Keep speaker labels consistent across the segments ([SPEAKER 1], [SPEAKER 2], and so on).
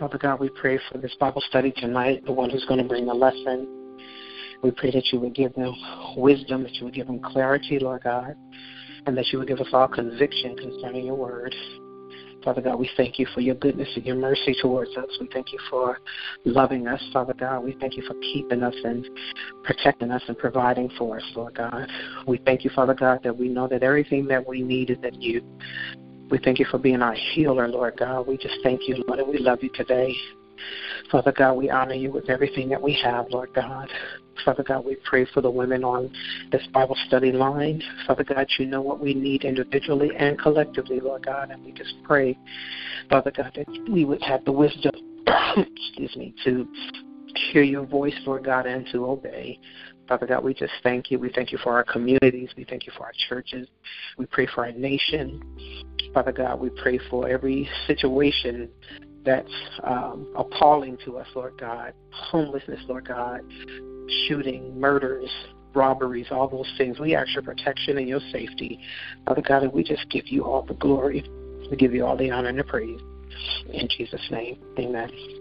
[SPEAKER 1] Father God, we pray for this Bible study tonight, the one who's going to bring the lesson. We pray that you would give them wisdom, that you would give them clarity, Lord God, and that you would give us all conviction concerning your word. Father God, we thank you for your goodness and your mercy towards us. We thank you for loving us, Father God. We thank you for keeping us and protecting us and providing for us, Lord God. We thank you, Father God, that we know that everything that we need is in you. We thank you for being our healer, Lord God. We just thank you, Lord, and we love you today. Father God, we honor you with everything that we have, Lord God. Father God, we pray for the women on this Bible study line. Father God, you know what we need individually and collectively, Lord God, and we just pray, Father God, that we would have the wisdom, excuse me, to hear your voice, Lord God, and to obey. Father God, we just thank you. We thank you for our communities. We thank you for our churches. We pray for our nation. Father God, we pray for every situation that's um, appalling to us, Lord God. Homelessness, Lord God. Shooting, murders, robberies, all those things. We ask your protection and your safety. Father God, and we just give you all the glory. We give you all the honor and the praise. In Jesus' name, amen.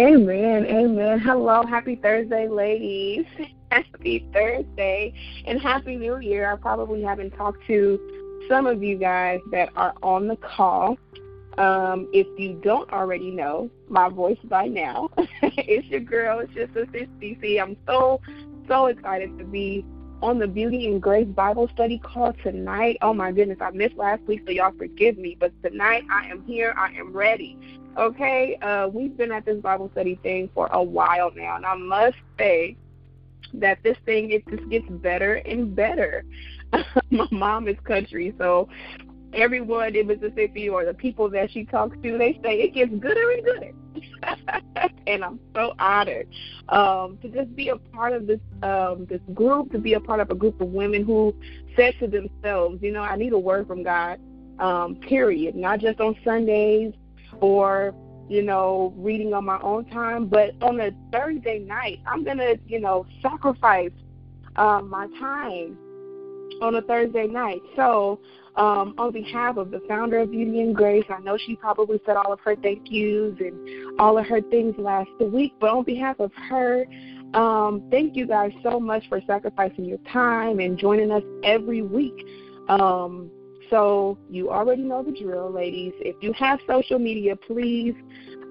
[SPEAKER 2] Amen. Amen. Hello. Happy Thursday, ladies. Happy Thursday and Happy New Year. I probably haven't talked to some of you guys that are on the call. Um, if you don't already know my voice by now, it's your girl, it's your sister Cece. I'm so, so excited to be on the Beauty and Grace Bible study call tonight. Oh my goodness, I missed last week, so y'all forgive me. But tonight I am here, I am ready. Okay, uh, we've been at this Bible study thing for a while now, and I must say that this thing it just gets better and better. My mom is country, so everyone in Mississippi or the people that she talks to, they say it gets gooder and gooder. and I'm so honored um, to just be a part of this um, this group, to be a part of a group of women who said to themselves, you know, I need a word from God. Um, period. Not just on Sundays, or you know, reading on my own time. But on a Thursday night, I'm gonna, you know, sacrifice um, my time on a Thursday night. So, um, on behalf of the founder of Beauty and Grace, I know she probably said all of her thank yous and all of her things last week, but on behalf of her, um, thank you guys so much for sacrificing your time and joining us every week. Um, so you already know the drill, ladies. If you have social media, please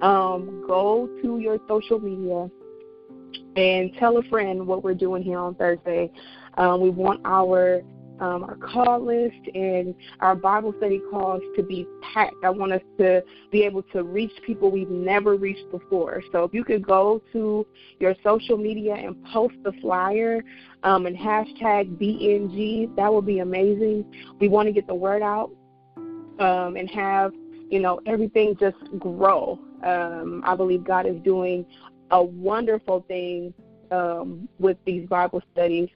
[SPEAKER 2] um, go to your social media and tell a friend what we're doing here on Thursday. Um, we want our um, our call list and our Bible study calls to be packed. I want us to be able to reach people we've never reached before. So if you could go to your social media and post the flyer um, and hashtag BNG, that would be amazing. We want to get the word out um, and have you know everything just grow. Um, I believe God is doing a wonderful thing um, with these Bible studies.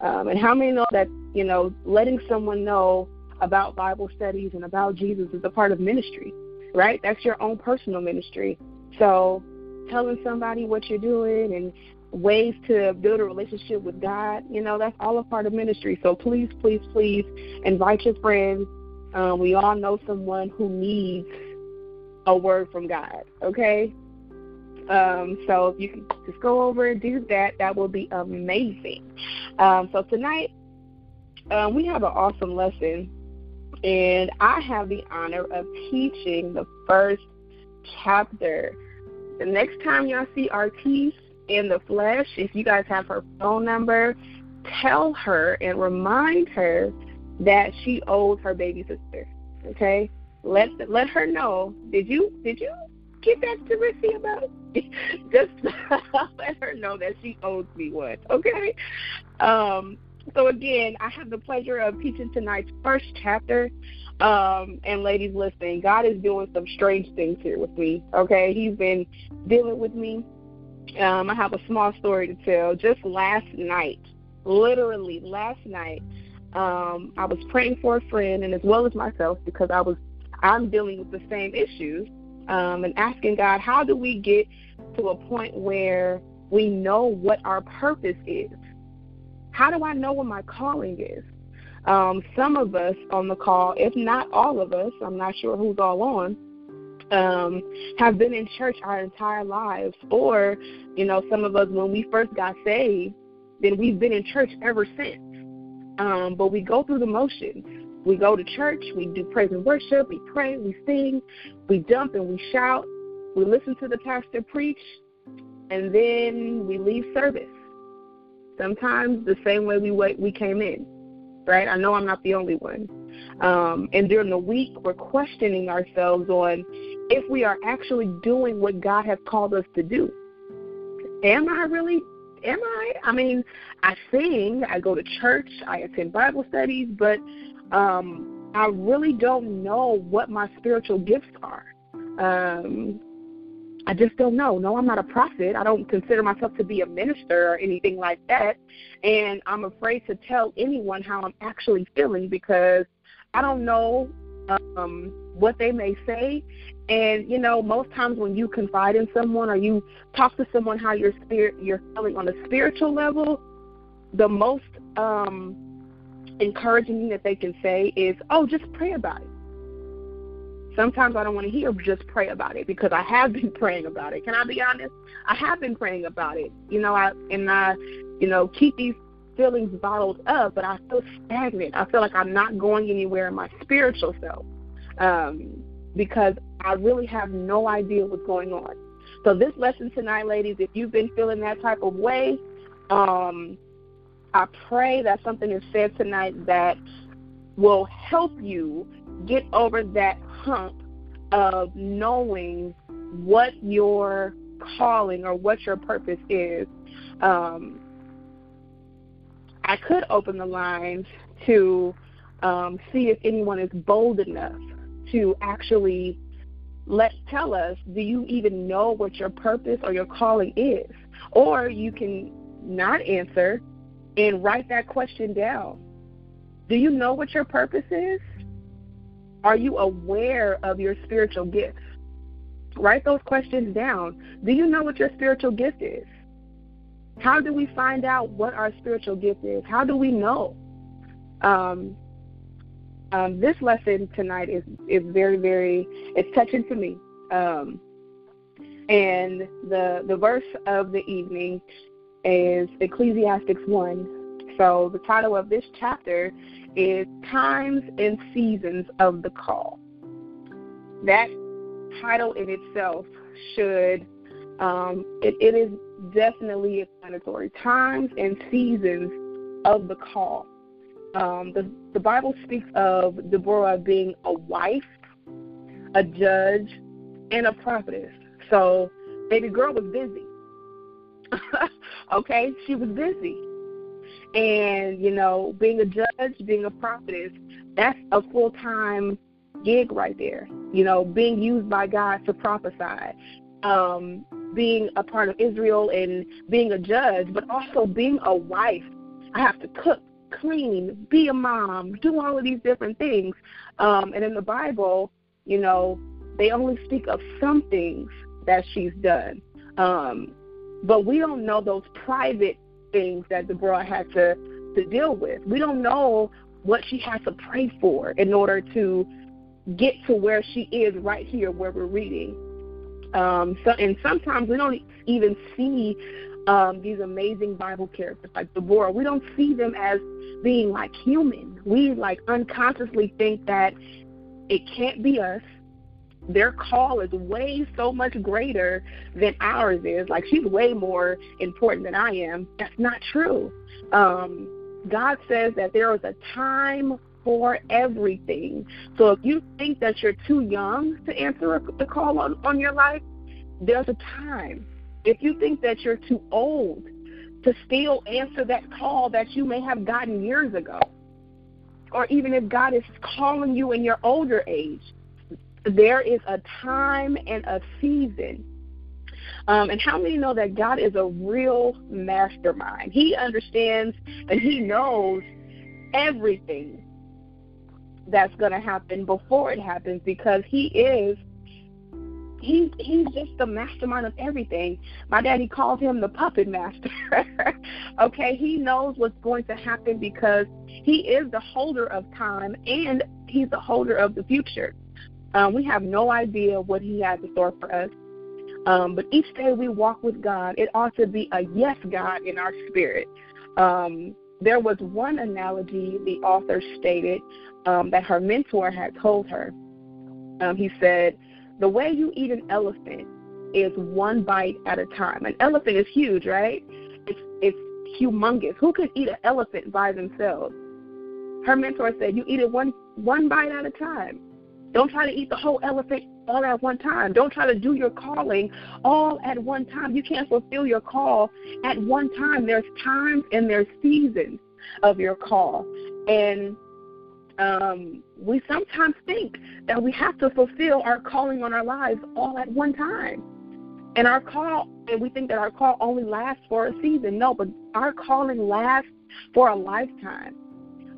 [SPEAKER 2] Um, and how many know that, you know, letting someone know about Bible studies and about Jesus is a part of ministry, right? That's your own personal ministry. So telling somebody what you're doing and ways to build a relationship with God, you know, that's all a part of ministry. So please, please, please invite your friends. Um, we all know someone who needs a word from God, okay? Um, so if you can just go over and do that, that will be amazing. Um, so tonight, um, we have an awesome lesson, and I have the honor of teaching the first chapter. The next time y'all see Artiste in the flesh, if you guys have her phone number, tell her and remind her that she owes her baby sister. Okay, let let her know. Did you did you get back to Rissy about it? Just let her know that she owes me one, okay? Um, so again, I have the pleasure of teaching tonight's first chapter. Um, and ladies, listening, God is doing some strange things here with me. Okay, He's been dealing with me. Um, I have a small story to tell. Just last night, literally last night, um, I was praying for a friend and as well as myself because I was I'm dealing with the same issues um, and asking God, how do we get to a point where we know what our purpose is? How do I know what my calling is? um, some of us on the call, if not all of us, I'm not sure who's all on, um, have been in church our entire lives. Or, you know, some of us, when we first got saved, then we've been in church ever since. Um, but we go through the motions. We go to church, we do praise and worship, we pray, we sing, we jump and we shout, we listen to the pastor preach, and then we leave service. Sometimes the same way we we came in, right? I know I'm not the only one. Um, and during the week, we're questioning ourselves on if we are actually doing what God has called us to do. Am I really? Am I? I mean, I sing, I go to church, I attend Bible studies, but um, I really don't know what my spiritual gifts are. Um, I just don't know. No, I'm not a prophet. I don't consider myself to be a minister or anything like that. And I'm afraid to tell anyone how I'm actually feeling because I don't know um, what they may say. And you know, most times when you confide in someone or you talk to someone how your spirit you're feeling on a spiritual level, the most um, encouraging thing that they can say is, "Oh, just pray about it." Sometimes I don't want to hear just pray about it because I have been praying about it. Can I be honest? I have been praying about it. You know, I and I, you know, keep these feelings bottled up, but I feel stagnant. I feel like I'm not going anywhere in my spiritual self um, because I really have no idea what's going on. So this lesson tonight, ladies, if you've been feeling that type of way, um, I pray that something is said tonight that will help you get over that hump of knowing what your calling or what your purpose is. Um, I could open the lines to um, see if anyone is bold enough to actually let tell us do you even know what your purpose or your calling is or you can not answer and write that question down do you know what your purpose is are you aware of your spiritual gifts? Write those questions down. Do you know what your spiritual gift is? How do we find out what our spiritual gift is? How do we know? Um, um, this lesson tonight is is very very it's touching to me. Um, and the the verse of the evening is Ecclesiastics one. So the title of this chapter is times and seasons of the call. That title in itself should, um, it, it is definitely explanatory. Times and seasons of the call. Um, the, the Bible speaks of Deborah being a wife, a judge, and a prophetess. So, baby girl was busy. okay, she was busy. And, you know, being a judge, being a prophetess, that's a full time gig right there. You know, being used by God to prophesy, um, being a part of Israel and being a judge, but also being a wife. I have to cook, clean, be a mom, do all of these different things. Um, and in the Bible, you know, they only speak of some things that she's done. Um, but we don't know those private things that Deborah had to to deal with. We don't know what she had to pray for in order to get to where she is right here where we're reading. Um, so, and sometimes we don't even see um, these amazing Bible characters like Deborah. We don't see them as being like human. We like unconsciously think that it can't be us their call is way so much greater than ours is. Like she's way more important than I am. That's not true. Um, God says that there is a time for everything. So if you think that you're too young to answer a, the call on, on your life, there's a time. If you think that you're too old to still answer that call that you may have gotten years ago, or even if God is calling you in your older age, there is a time and a season. Um, and how many know that God is a real mastermind? He understands and He knows everything that's going to happen before it happens because He is. He, he's just the mastermind of everything. My daddy called him the puppet master. Okay, He knows what's going to happen because He is the holder of time and He's the holder of the future. Um, we have no idea what He has in store for us. Um, but each day we walk with God, it ought to be a yes, God, in our spirit. Um, there was one analogy the author stated um, that her mentor had told her. Um, he said, The way you eat an elephant is one bite at a time. An elephant is huge, right? It's, it's humongous. Who could eat an elephant by themselves? Her mentor said, You eat it one, one bite at a time. Don't try to eat the whole elephant all at one time. Don't try to do your calling all at one time. You can't fulfill your call at one time. There's times and there's seasons of your call. And um, we sometimes think that we have to fulfill our calling on our lives all at one time. And our call, and we think that our call only lasts for a season. No, but our calling lasts for a lifetime.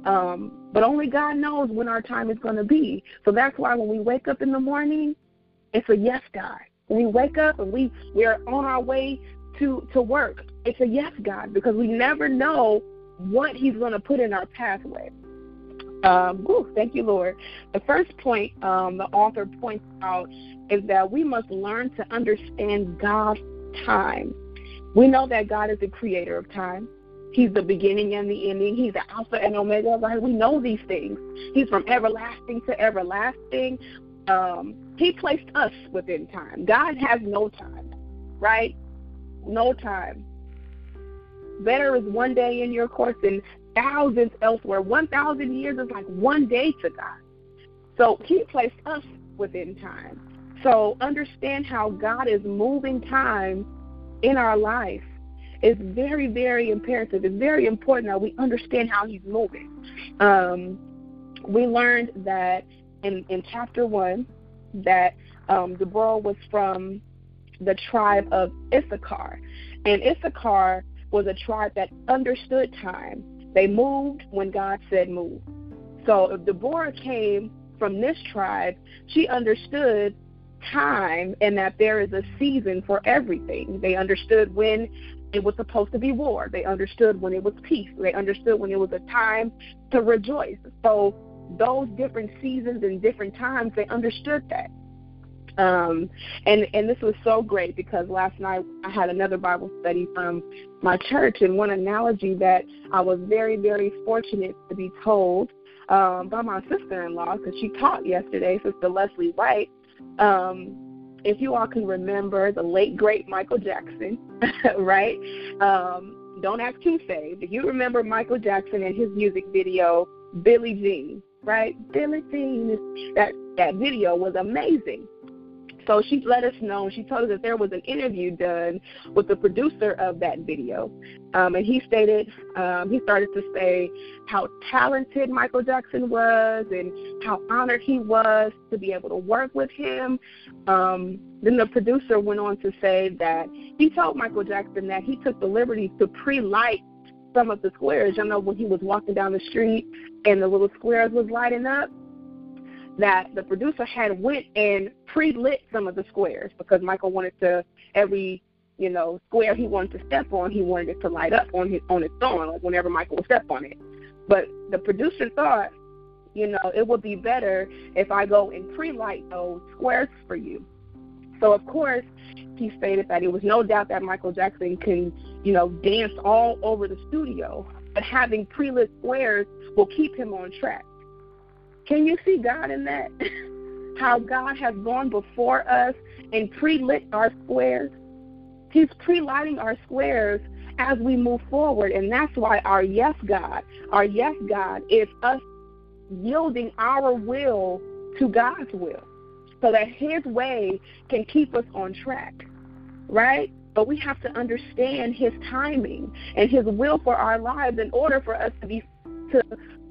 [SPEAKER 2] Um, but only God knows when our time is going to be. So that's why when we wake up in the morning, it's a yes, God. When we wake up and we we are on our way to to work, it's a yes, God, because we never know what He's going to put in our pathway. Um, whew, thank you, Lord. The first point um, the author points out is that we must learn to understand God's time. We know that God is the creator of time. He's the beginning and the ending. He's the Alpha and Omega. Right? We know these things. He's from everlasting to everlasting. Um, he placed us within time. God has no time, right? No time. Better is one day in your course than thousands elsewhere. 1,000 years is like one day to God. So he placed us within time. So understand how God is moving time in our life is very, very imperative. It's very important that we understand how he's moving. Um, we learned that in, in chapter one that um, Deborah was from the tribe of Issachar. And Issachar was a tribe that understood time. They moved when God said move. So if Deborah came from this tribe, she understood time and that there is a season for everything. They understood when it was supposed to be war. They understood when it was peace. They understood when it was a time to rejoice. So those different seasons and different times, they understood that. Um, and and this was so great because last night I had another Bible study from my church, and one analogy that I was very very fortunate to be told um, by my sister-in-law because she taught yesterday, Sister Leslie White. Um, if you all can remember the late great Michael Jackson, right? Um, don't act too saved. If you remember Michael Jackson and his music video Billie Jean, right? Billie Jean, that that video was amazing. So she let us know. She told us that there was an interview done with the producer of that video, um, and he stated um, he started to say how talented Michael Jackson was and how honored he was to be able to work with him. Um, then the producer went on to say that he told Michael Jackson that he took the liberty to pre-light some of the squares. You know, when he was walking down the street and the little squares was lighting up, that the producer had went and pre-lit some of the squares because Michael wanted to every you know square he wanted to step on, he wanted it to light up on his on its own, like whenever Michael would step on it. But the producer thought, you know, it would be better if I go and pre-light those squares for you. So of course, he stated that it was no doubt that Michael Jackson can, you know, dance all over the studio, but having pre-lit squares will keep him on track. Can you see God in that? How God has gone before us and pre-lit our squares. He's pre-lighting our squares as we move forward, and that's why our yes God, our yes God is us yielding our will to God's will so that his way can keep us on track, right? But we have to understand his timing and his will for our lives in order for us to be to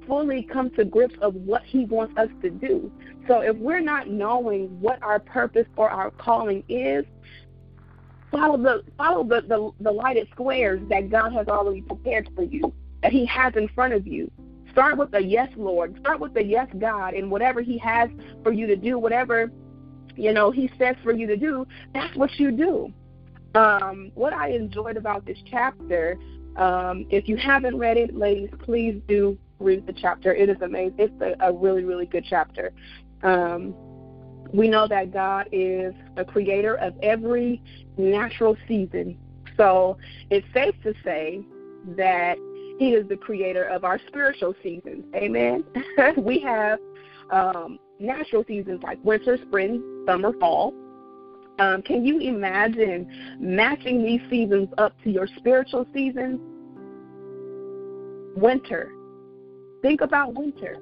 [SPEAKER 2] fully come to grips of what he wants us to do. So if we're not knowing what our purpose or our calling is, follow the follow the, the, the lighted squares that God has already prepared for you, that he has in front of you. Start with a yes, Lord. Start with a yes, God, and whatever he has for you to do, whatever you know he says for you to do, that's what you do. Um, what I enjoyed about this chapter Um, if you haven't read it, ladies, please do read the chapter. It is amazing. It's a, a really, really good chapter. Um, we know that God is the creator of every natural season. So it's safe to say that He is the creator of our spiritual seasons. Amen. we have um, natural seasons like winter, spring, summer, fall. Um, can you imagine matching these seasons up to your spiritual seasons? Winter. Think about winter.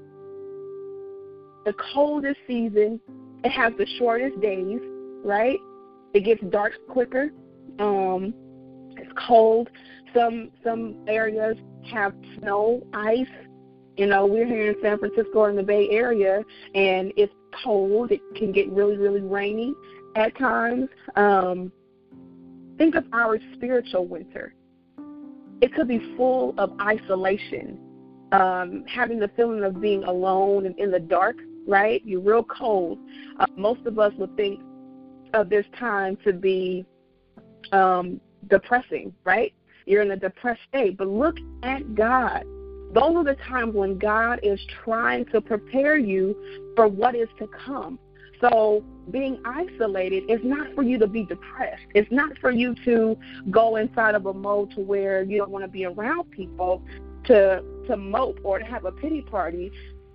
[SPEAKER 2] The coldest season, it has the shortest days, right? It gets dark quicker. Um, it's cold. Some some areas have snow, ice. You know, we're here in San Francisco in the Bay Area, and it's cold. It can get really, really rainy at times. Um, think of our spiritual winter. It could be full of isolation, um, having the feeling of being alone and in the dark, right? You're real cold. Uh, most of us would think of this time to be um, depressing, right? You're in a depressed state. But look at God. Those are the times when God is trying to prepare you for what is to come. So being isolated is not for you to be depressed. It's not for you to go inside of a mode to where you don't want to be around people to to mope or to have a pity party.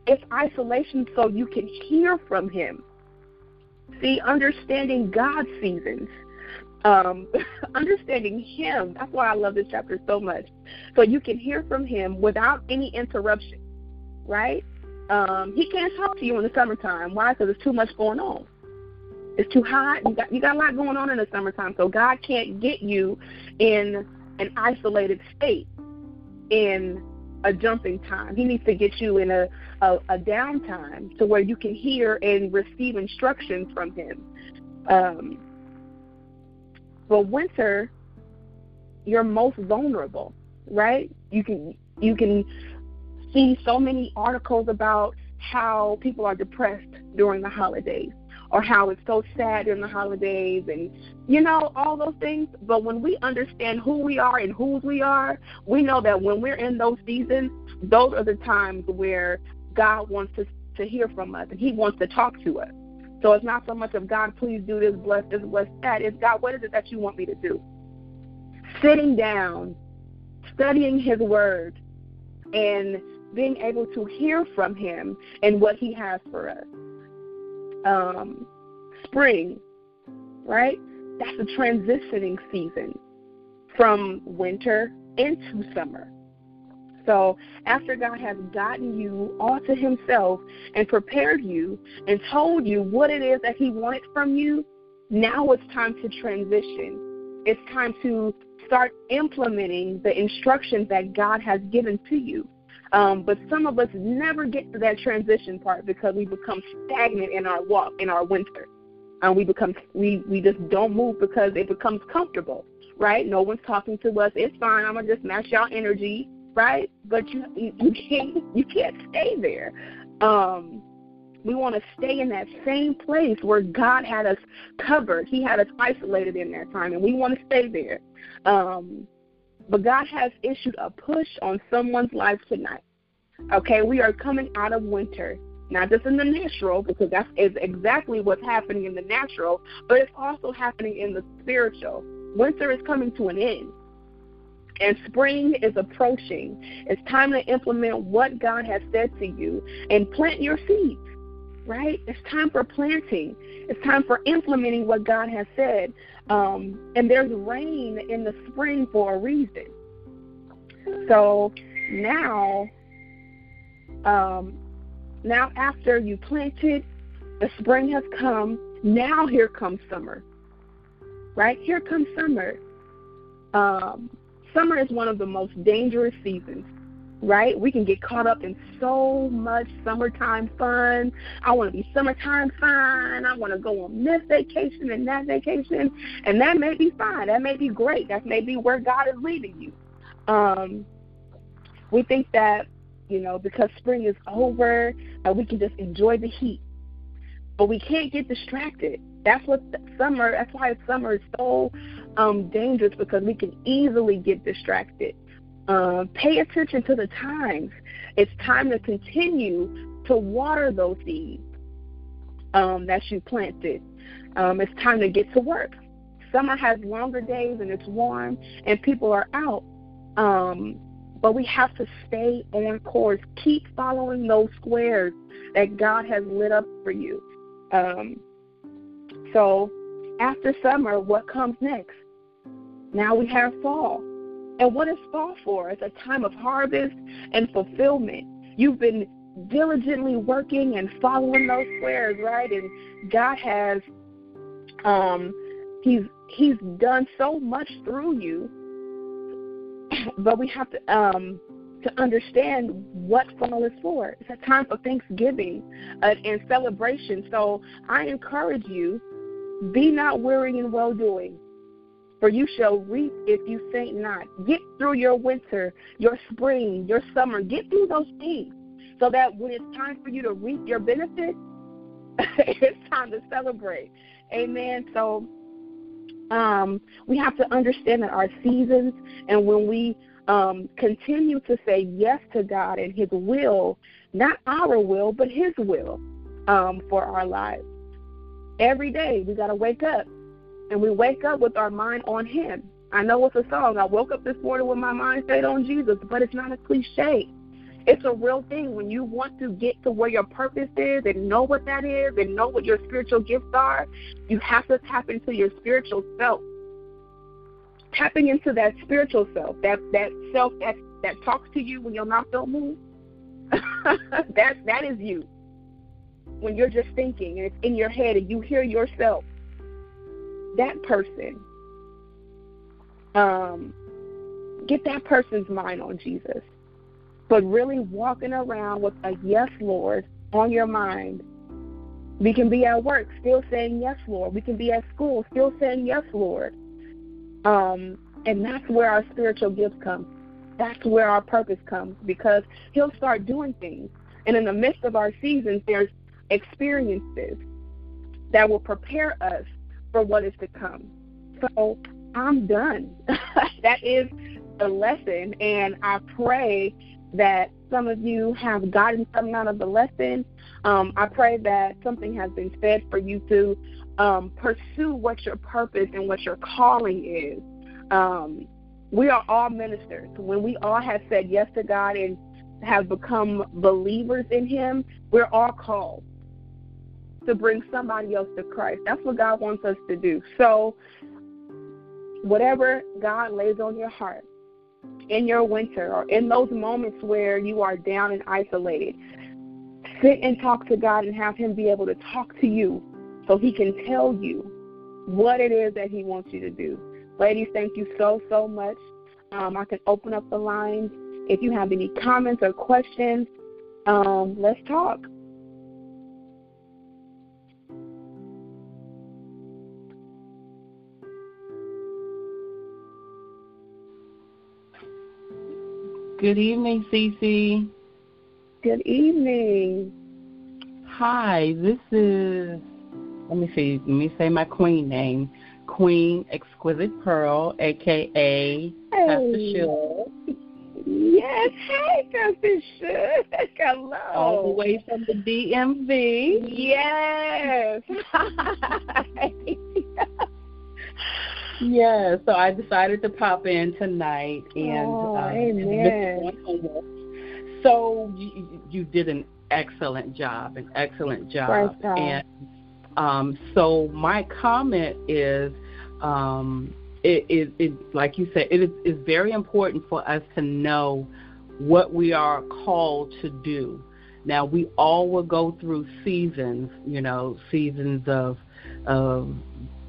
[SPEAKER 2] It's isolation so you can hear from him. See, understanding God's seasons. Um, understanding him. That's why I love this chapter so much. So you can hear from him without any interruption, right? Um, he can't talk to you in the summertime. Why? Because there's too much going on. It's too hot. You got you got a lot going on in the summertime. So God can't get you in an isolated state in a jumping time. He needs to get you in a, a, a downtime to where you can hear and receive instruction from him. Um, but winter, you're most vulnerable, right? You can you can see so many articles about how people are depressed during the holidays or how it's so sad during the holidays and you know all those things. But when we understand who we are and whose we are we know that when we're in those seasons those are the times where god wants to to hear from us and he wants to talk to us. So it's not so much of god please do this bless this bless that. It's god what is it that you want me to do? Sitting down studying his word and being able to hear from Him and what He has for us. Um, spring, right? That's a transitioning season from winter into summer. So after God has gotten you all to Himself and prepared you and told you what it is that He wanted from you, now it's time to transition. It's time to start implementing the instructions that God has given to you. Um, but some of us never get to that transition part because we become stagnant in our walk in our winter. Um, we become we we just don't move because it becomes comfortable, right? No one's talking to us. It's fine. I'm gonna just match y'all energy, right? But you you, you can't you can't stay there. Um, we want to stay in that same place where God had us covered. He had us isolated in that time, and we want to stay there. Um, but God has issued a push on someone's life tonight. Okay, we are coming out of winter, not just in the natural, because that is exactly what's happening in the natural, but it's also happening in the spiritual. Winter is coming to an end, and spring is approaching. It's time to implement what God has said to you and plant your seeds right? It's time for planting. It's time for implementing what God has said. Um, and there's rain in the spring for a reason. So now, um, now after you planted, the spring has come. Now here comes summer, right? Here comes summer. Um, summer is one of the most dangerous seasons right? We can get caught up in so much summertime fun. I want to be summertime fun. I want to go on this vacation and that vacation. And that may be fine. That may be great. That may be where God is leading you. Um, we think that, you know, because spring is over, uh, we can just enjoy the heat. But we can't get distracted. That's what summer, that's why summer is so um, dangerous because we can easily get distracted Um, pay attention to the times. It's time to continue to water those seeds um, that you planted. Um, it's time to get to work. Summer has longer days and it's warm and people are out. Um, but we have to stay on course. Keep following those squares that God has lit up for you. Um, so after summer, what comes next? Now we have fall. And what is fall for? It's a time of harvest and fulfillment. You've been diligently working and following those squares, right? And God has um he's he's done so much through you. But we have to um to understand what fall is for. It's a time for Thanksgiving uh, and celebration. So I encourage you, be not weary in well doing for you shall reap if you faint not. Get through your winter, your spring, your summer. Get through those things so that when it's time for you to reap your benefits, it's time to celebrate. Amen. So um, we have to understand that our seasons and when we um, continue to say yes to God and His will, not our will, but His will um, for our lives. Every day we got to wake up and we wake up with our mind on Him. I know it's a song. I woke up this morning with my mind stayed on Jesus, but it's not a cliche. It's a real thing. When you want to get to where your purpose is and know what that is and know what your spiritual gifts are, you have to tap into your spiritual self. Tapping into that spiritual self, that that self that that talks to you when your mouth don't move. that that is you. When you're just thinking and it's in your head and you hear yourself that person, um, get that person's mind on Jesus. But really walking around with a yes, Lord, on your mind. We can be at work still saying yes, Lord. We can be at school still saying yes, Lord. Um, and that's where our spiritual gifts come. That's where our purpose comes because He'll start doing things. And in the midst of our seasons, there's experiences that will prepare us for what is to come. So I'm done. that is the lesson, and I pray that some of you have gotten something out of the lesson. Um, I pray that something has been said for you to um, pursue what your purpose and what your calling is. Um, we are all ministers. When we all have said yes to God and have become believers in Him, we're all called to bring somebody else to Christ. That's what God wants us to do. So, whatever God lays on your heart in your winter or in those moments where you are down and isolated, sit and talk to God and have Him be able to talk to you so He can tell you what it is that He wants you to do. Ladies, thank you so, so much. Um, I can open up the lines. If you have any comments or questions, um, let's talk.
[SPEAKER 3] Good evening, Cece.
[SPEAKER 2] Good evening.
[SPEAKER 3] Hi, this is, let me see, let me say my queen name. Queen Exquisite Pearl, aka hey. Pastor Shug.
[SPEAKER 2] Yes, hey, Pastor Shug. Hello.
[SPEAKER 3] All the way from the DMV.
[SPEAKER 2] Yes.
[SPEAKER 3] Yeah, so I decided to pop in tonight and
[SPEAKER 2] oh,
[SPEAKER 3] uh,
[SPEAKER 2] amen.
[SPEAKER 3] So you, you did an excellent job, an excellent job, and um, so my comment is, um, it, it, it, like you said, it is, is very important for us to know what we are called to do. Now we all will go through seasons, you know, seasons of of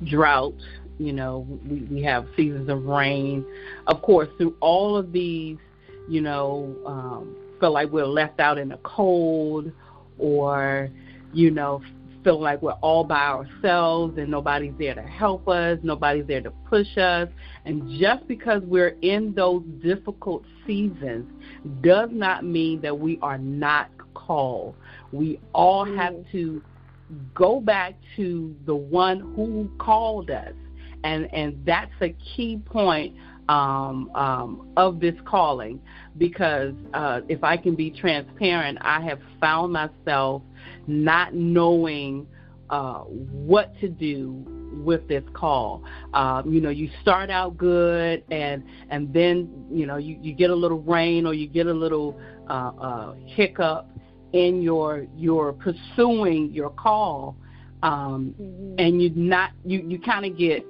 [SPEAKER 3] drought, you know, we, we have seasons of rain. Of course, through all of these, you know, um, feel like we're left out in the cold or, you know, feel like we're all by ourselves and nobody's there to help us, nobody's there to push us. And just because we're in those difficult seasons does not mean that we are not called. We all have to go back to the one who called us and and that's a key point um, um, of this calling because uh, if I can be transparent, I have found myself not knowing uh, what to do with this call. Um, you know, you start out good, and and then you know you, you get a little rain or you get a little uh, uh, hiccup in your your pursuing your call, um, mm-hmm. and you not you you kind of get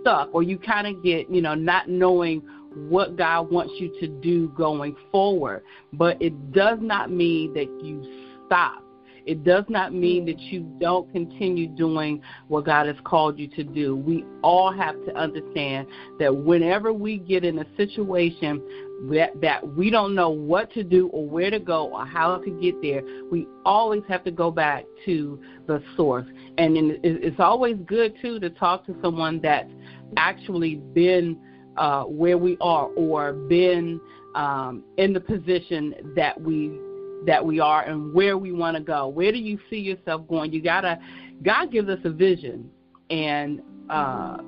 [SPEAKER 3] stuck or you kind of get you know not knowing what God wants you to do going forward. But it does not mean that you stop. It does not mean that you don't continue doing what God has called you to do. We all have to understand that whenever we get in a situation that, that we don't know what to do or where to go or how to get there, we always have to go back to the source. And it's always good, too, to talk to someone that's actually been uh, where we are or been um, in the position that we that we are and where we want to go. Where do you see yourself going? You gotta God gives us a vision, and uh,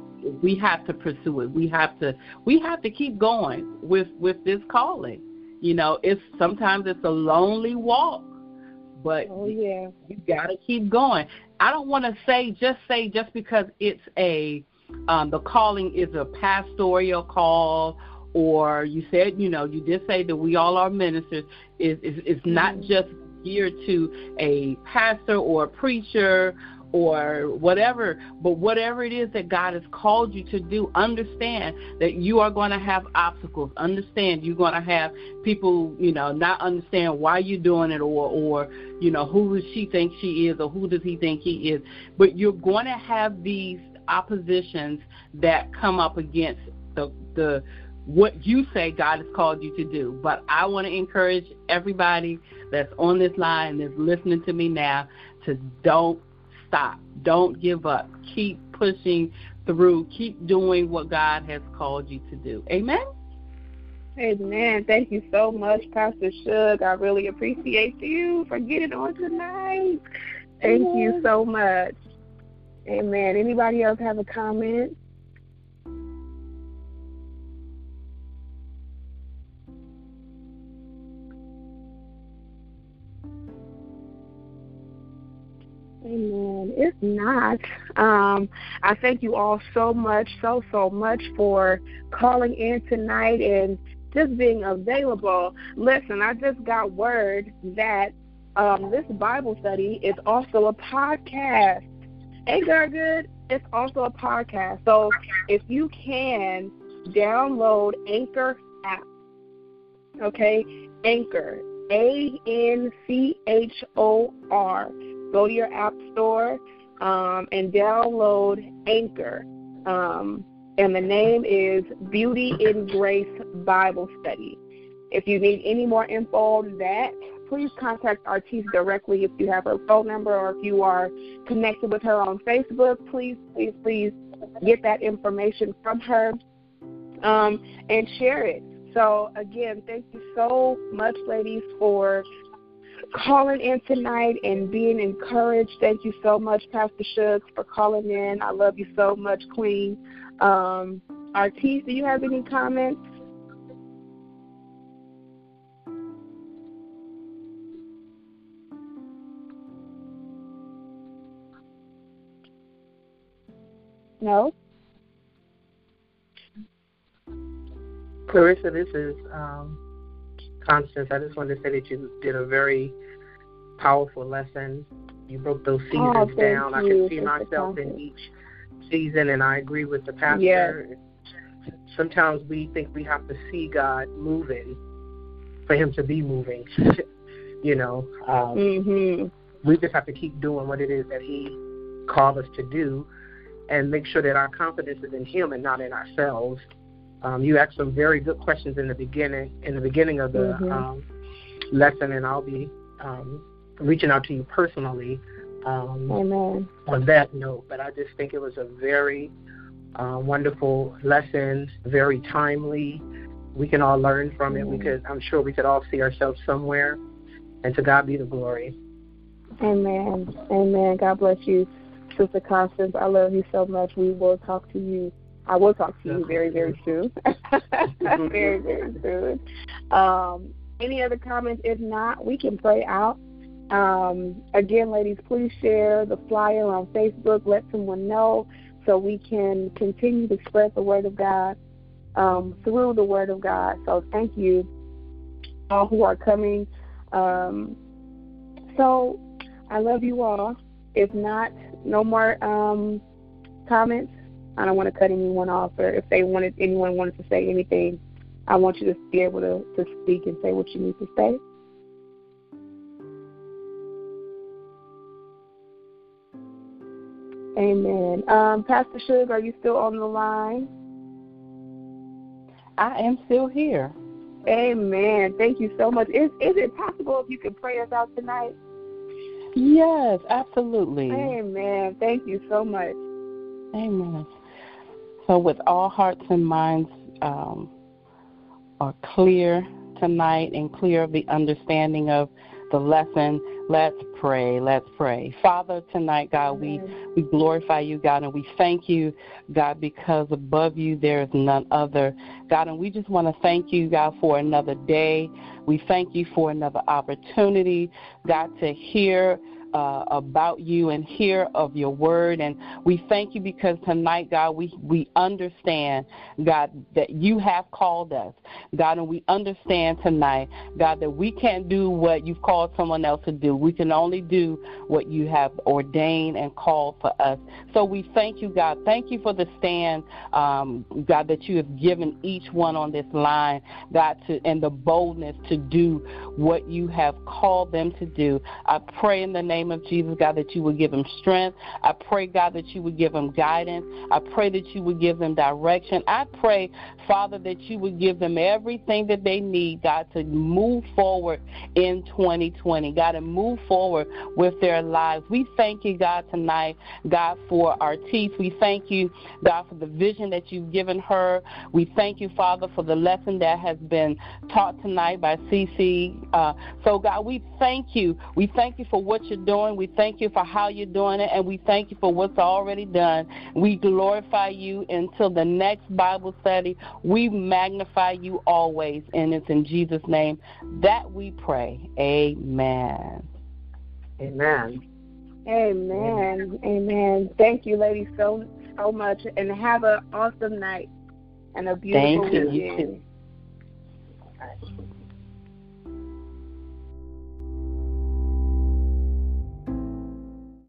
[SPEAKER 3] we have to pursue it. We have to we have to keep going with with this calling. You know, it's sometimes it's a lonely walk, but
[SPEAKER 2] oh, yeah.
[SPEAKER 3] you, got to keep going. I don't want to say just say just because it's a um, the calling is a pastoral call or you said you know you did say that we all are ministers is is it's not mm-hmm. just geared to a pastor or a preacher or whatever, but whatever it is that God has called you to do, understand that you are going to have obstacles. Understand you're going to have people, you know, not understand why you're doing it or, or, you know, who does she think she is or who does he think he is. But you're going to have these oppositions that come up against the, the, what you say God has called you to do. But I want to encourage everybody that's on this line that's listening to me now to don't stop. Don't give up. Keep pushing through. Keep doing what God has called you to do. Amen.
[SPEAKER 2] Amen. Thank you so much, Pastor Shug. I really appreciate you for getting on tonight. Thank Amen. you so much. Amen. Anybody else have a comment? Amen. If not, um, I thank you all so much, so, so much for calling in tonight and just being available. Listen, I just got word that um, this Bible study is also a podcast. Hey, girl, good. It's also a podcast. So if you can download Anchor app, okay, Anchor, A N C H O R go to your app store um, and download Anchor. Um, and the name is Beauty in Grace Bible Study. If you need any more info on that, please contact Artiste directly if you have her phone number or if you are connected with her on Facebook. Please, please, please get that information from her um, and share it. So, again, thank you so much, ladies, for calling in tonight and being encouraged. Thank you so much, Pastor Shugs, for calling in. I love you so much, Queen. Um, Artiste, do you have any comments? No?
[SPEAKER 1] Clarissa, this is um, Constance, I just wanted to say that you did a very powerful lesson. You broke those seasons
[SPEAKER 2] oh,
[SPEAKER 1] down.
[SPEAKER 2] You.
[SPEAKER 1] I can see myself in each season, and I agree with the pastor.
[SPEAKER 2] Yes.
[SPEAKER 1] Sometimes we think we have to see God moving for Him to be moving. you know, um,
[SPEAKER 2] mm-hmm.
[SPEAKER 1] we just have to keep doing what it is that He called us to do, and make sure that our confidence is in Him and not in ourselves. Um, you asked some very good questions in the beginning in the beginning of the mm-hmm. um, lesson, and I'll be um, reaching out to you personally um,
[SPEAKER 2] Amen.
[SPEAKER 1] on that note. But I just think it was a very uh, wonderful lesson, very timely. We can all learn from it. We could, I'm sure, we could all see ourselves somewhere. And to God be the glory.
[SPEAKER 2] Amen. Amen. God bless you, Sister Constance. I love you so much. We will talk to you I will talk to you very, very soon. very, very soon. Um, any other comments? If not, we can pray out. Um, again, ladies, please share the flyer on Facebook. Let someone know so we can continue to spread the word of God um, through the word of God. So thank you all who are coming. Um, so I love you all. If not, no more um, comments. I don't want to cut anyone off, or if they wanted anyone wanted to say anything, I want you to be able to, to speak and say what you need to say. Amen. Um, Pastor Shug, are you still on the line?
[SPEAKER 3] I am still here.
[SPEAKER 2] Amen. Thank you so much. Is is it possible if you could pray us out tonight?
[SPEAKER 3] Yes, absolutely.
[SPEAKER 2] Amen. Thank you so much.
[SPEAKER 3] Amen. So, with all hearts and minds um, are clear tonight and clear of the understanding of the lesson, let's pray. Let's pray. Father, tonight, God, we, we glorify you, God, and we thank you, God, because above you there is none other. God, and we just want to thank you, God, for another day. We thank you for another opportunity, God, to hear uh, about you and hear of your word. And we thank you because tonight, God, we, we understand, God, that you have called us, God, and we understand tonight, God, that we can't do what you've called someone else to do. We can only do what you have ordained and called for us. So we thank you, God. Thank you for the stand, um, God, that you have given each one on this line, God, to, and the boldness to do what you have called them to do. I pray in the name name of Jesus, God, that you would give them strength. I pray, God, that you would give them guidance. I pray that you would give them direction. I pray, Father, that you would give them everything that they need, God, to move forward in 2020, God, and move forward with their lives. We thank you, God, tonight, God, for our teeth. We thank you, God, for the vision that you've given her. We thank you, Father, for the lesson that has been taught tonight by CC. Uh, so, God, we thank you. We thank you for what you're doing. We thank you for how you're doing it, and we thank you for what's already done. We glorify you until the next Bible study. We magnify you always, and it's in Jesus' name that we pray. Amen.
[SPEAKER 1] Amen.
[SPEAKER 2] Amen. Amen. Thank you, ladies, so so much, and have an awesome night and a beautiful
[SPEAKER 3] Thank you.
[SPEAKER 2] weekend.